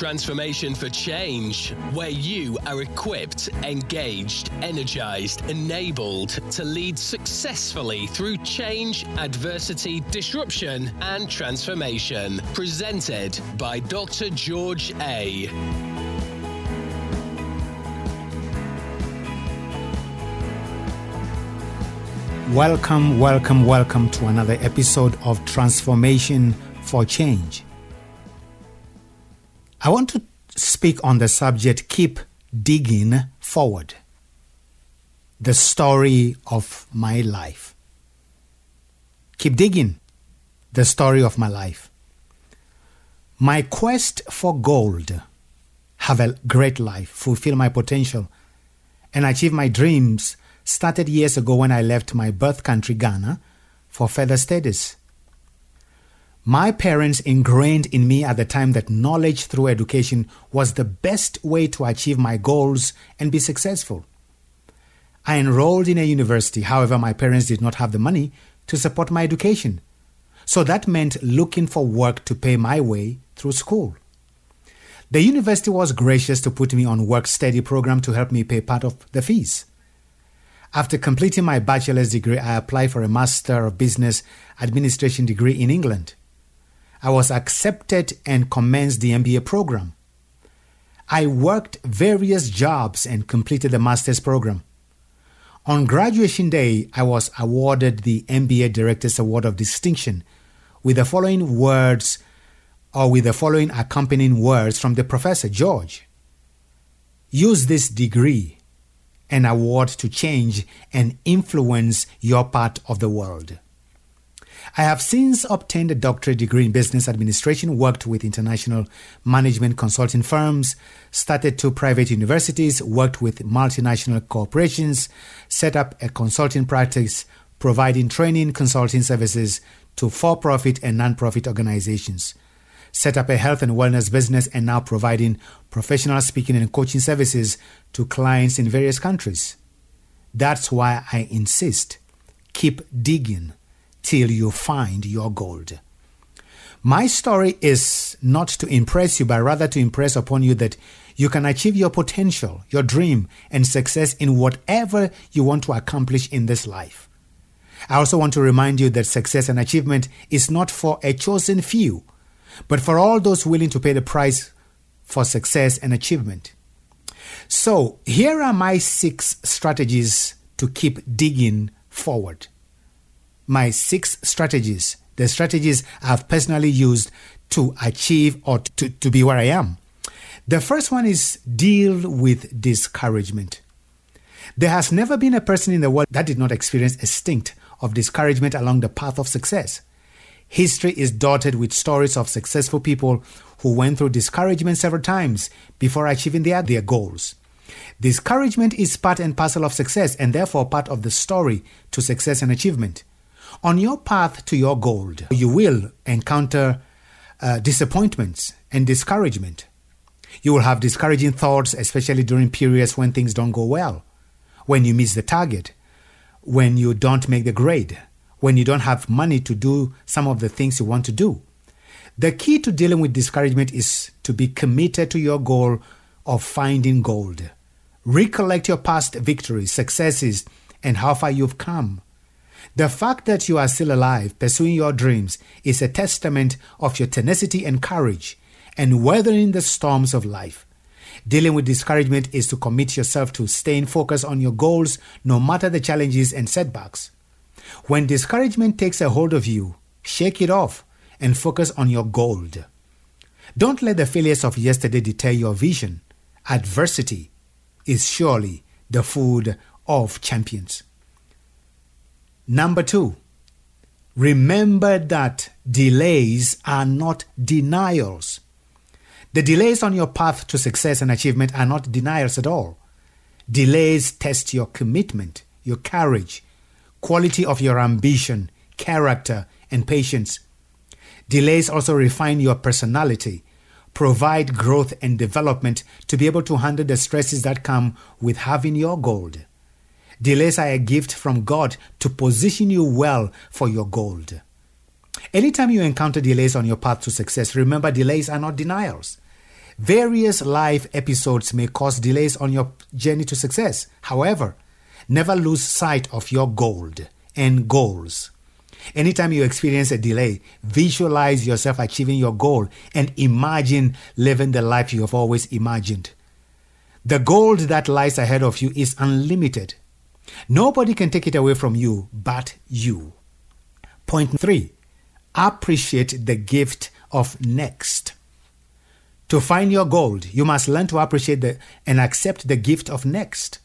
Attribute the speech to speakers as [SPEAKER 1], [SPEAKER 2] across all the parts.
[SPEAKER 1] Transformation for Change, where you are equipped, engaged, energized, enabled to lead successfully through change, adversity, disruption, and transformation. Presented by Dr. George A.
[SPEAKER 2] Welcome, welcome, welcome to another episode of Transformation for Change. I want to speak on the subject Keep Digging Forward. The story of my life. Keep digging. The story of my life. My quest for gold, have a great life, fulfill my potential, and achieve my dreams started years ago when I left my birth country, Ghana, for further studies. My parents ingrained in me at the time that knowledge through education was the best way to achieve my goals and be successful. I enrolled in a university, however, my parents did not have the money to support my education. So that meant looking for work to pay my way through school. The university was gracious to put me on work study program to help me pay part of the fees. After completing my bachelor's degree, I applied for a Master of Business Administration degree in England. I was accepted and commenced the MBA program. I worked various jobs and completed the master's program. On graduation day, I was awarded the MBA Director's Award of Distinction with the following words or with the following accompanying words from the professor George. Use this degree and award to change and influence your part of the world. I have since obtained a doctorate degree in business administration, worked with international management consulting firms, started two private universities, worked with multinational corporations, set up a consulting practice providing training consulting services to for profit and non profit organizations, set up a health and wellness business, and now providing professional speaking and coaching services to clients in various countries. That's why I insist keep digging till you find your gold. My story is not to impress you, but rather to impress upon you that you can achieve your potential, your dream, and success in whatever you want to accomplish in this life. I also want to remind you that success and achievement is not for a chosen few, but for all those willing to pay the price for success and achievement. So, here are my six strategies to keep digging forward my six strategies, the strategies I've personally used to achieve or to, to be where I am. The first one is deal with discouragement. There has never been a person in the world that did not experience a stint of discouragement along the path of success. History is dotted with stories of successful people who went through discouragement several times before achieving their, their goals. Discouragement is part and parcel of success and therefore part of the story to success and achievement. On your path to your goal, you will encounter uh, disappointments and discouragement. You will have discouraging thoughts, especially during periods when things don't go well, when you miss the target, when you don't make the grade, when you don't have money to do some of the things you want to do. The key to dealing with discouragement is to be committed to your goal of finding gold. Recollect your past victories, successes, and how far you've come. The fact that you are still alive, pursuing your dreams, is a testament of your tenacity and courage and weathering the storms of life. Dealing with discouragement is to commit yourself to staying focused on your goals no matter the challenges and setbacks. When discouragement takes a hold of you, shake it off and focus on your goal. Don't let the failures of yesterday deter your vision. Adversity is surely the food of champions. Number two, remember that delays are not denials. The delays on your path to success and achievement are not denials at all. Delays test your commitment, your courage, quality of your ambition, character, and patience. Delays also refine your personality, provide growth and development to be able to handle the stresses that come with having your goal. Delays are a gift from God to position you well for your goal. Anytime you encounter delays on your path to success, remember delays are not denials. Various life episodes may cause delays on your journey to success. However, never lose sight of your goal and goals. Anytime you experience a delay, visualize yourself achieving your goal and imagine living the life you have always imagined. The gold that lies ahead of you is unlimited. Nobody can take it away from you but you. Point three appreciate the gift of next. To find your gold, you must learn to appreciate the, and accept the gift of next.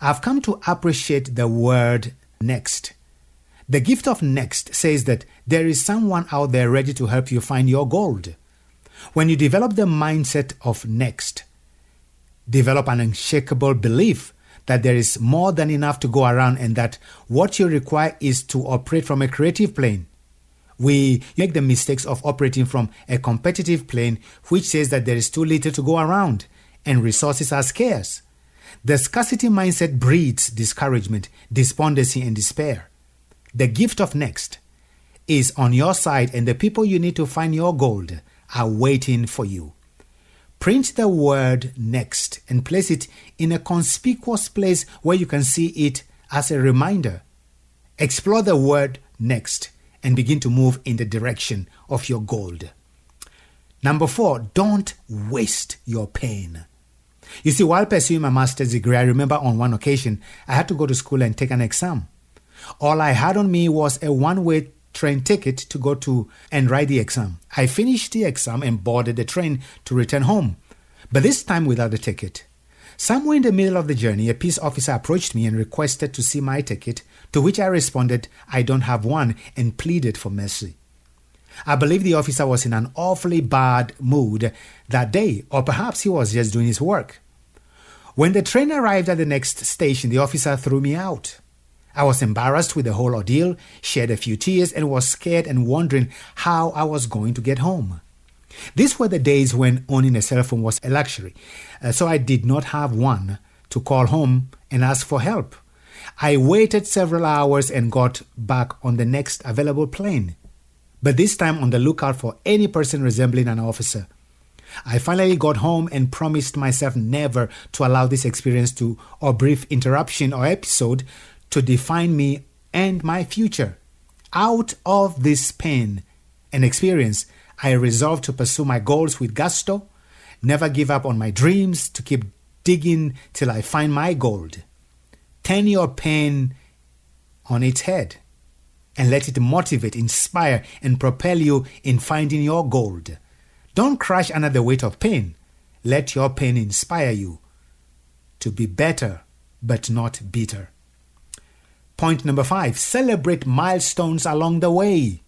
[SPEAKER 2] I've come to appreciate the word next. The gift of next says that there is someone out there ready to help you find your gold. When you develop the mindset of next, develop an unshakable belief that there is more than enough to go around and that what you require is to operate from a creative plane. We make the mistakes of operating from a competitive plane, which says that there is too little to go around and resources are scarce. The scarcity mindset breeds discouragement, despondency, and despair. The gift of next is on your side, and the people you need to find your gold are waiting for you. Print the word next and place it in a conspicuous place where you can see it as a reminder. Explore the word next and begin to move in the direction of your gold. Number four, don't waste your pain. You see, while pursuing my master's degree, I remember on one occasion I had to go to school and take an exam. All I had on me was a one way train ticket to go to and write the exam. I finished the exam and boarded the train to return home, but this time without a ticket. Somewhere in the middle of the journey, a peace officer approached me and requested to see my ticket, to which I responded, I don't have one, and pleaded for mercy. I believe the officer was in an awfully bad mood that day, or perhaps he was just doing his work. When the train arrived at the next station, the officer threw me out. I was embarrassed with the whole ordeal, shed a few tears, and was scared and wondering how I was going to get home. These were the days when owning a cell phone was a luxury, uh, so I did not have one to call home and ask for help. I waited several hours and got back on the next available plane, but this time on the lookout for any person resembling an officer. I finally got home and promised myself never to allow this experience to, or brief interruption or episode, to define me and my future. Out of this pain and experience, I resolved to pursue my goals with gusto, never give up on my dreams, to keep digging till I find my gold. Turn your pain on its head and let it motivate, inspire, and propel you in finding your gold. Don't crash under the weight of pain. Let your pain inspire you to be better but not bitter. Point number five celebrate milestones along the way.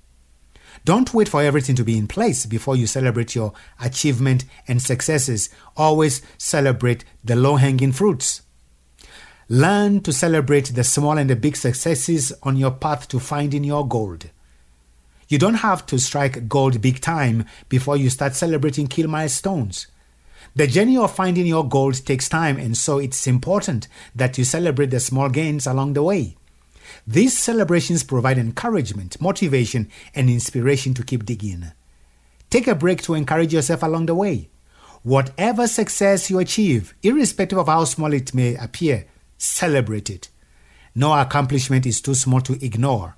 [SPEAKER 2] Don't wait for everything to be in place before you celebrate your achievement and successes. Always celebrate the low hanging fruits. Learn to celebrate the small and the big successes on your path to finding your gold. You don't have to strike gold big time before you start celebrating key milestones. The journey of finding your gold takes time, and so it's important that you celebrate the small gains along the way. These celebrations provide encouragement, motivation, and inspiration to keep digging. Take a break to encourage yourself along the way. Whatever success you achieve, irrespective of how small it may appear, celebrate it. No accomplishment is too small to ignore.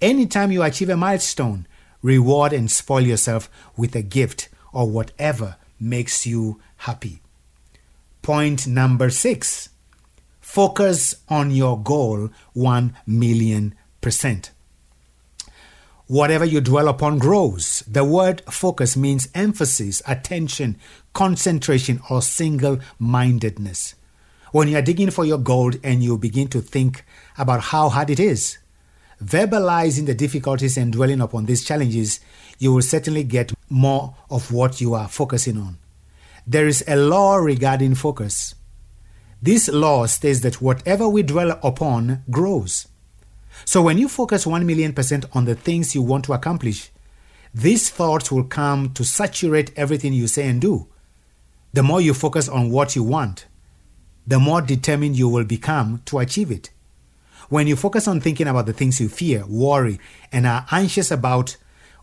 [SPEAKER 2] Anytime you achieve a milestone, reward and spoil yourself with a gift or whatever makes you happy. Point number six Focus on your goal 1 million percent. Whatever you dwell upon grows. The word focus means emphasis, attention, concentration, or single mindedness. When you are digging for your gold and you begin to think about how hard it is, verbalizing the difficulties and dwelling upon these challenges, you will certainly get more of what you are focusing on. There is a law regarding focus. This law states that whatever we dwell upon grows. So when you focus 1 million percent on the things you want to accomplish, these thoughts will come to saturate everything you say and do. The more you focus on what you want, the more determined you will become to achieve it. When you focus on thinking about the things you fear, worry, and are anxious about,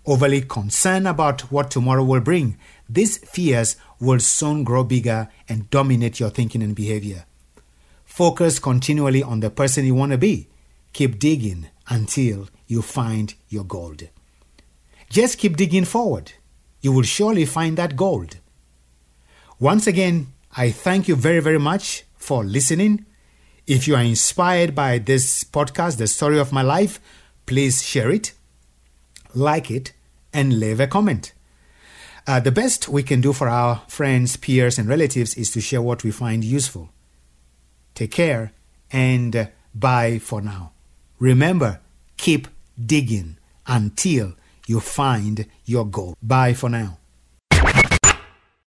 [SPEAKER 2] overly concerned about what tomorrow will bring, these fears will soon grow bigger and dominate your thinking and behavior. Focus continually on the person you want to be. Keep digging until you find your gold. Just keep digging forward. You will surely find that gold. Once again, I thank you very, very much for listening. If you are inspired by this podcast, the story of my life, please share it, like it, and leave a comment. Uh, the best we can do for our friends, peers, and relatives is to share what we find useful. Take care and bye for now. Remember, keep digging until you find your goal. Bye for now.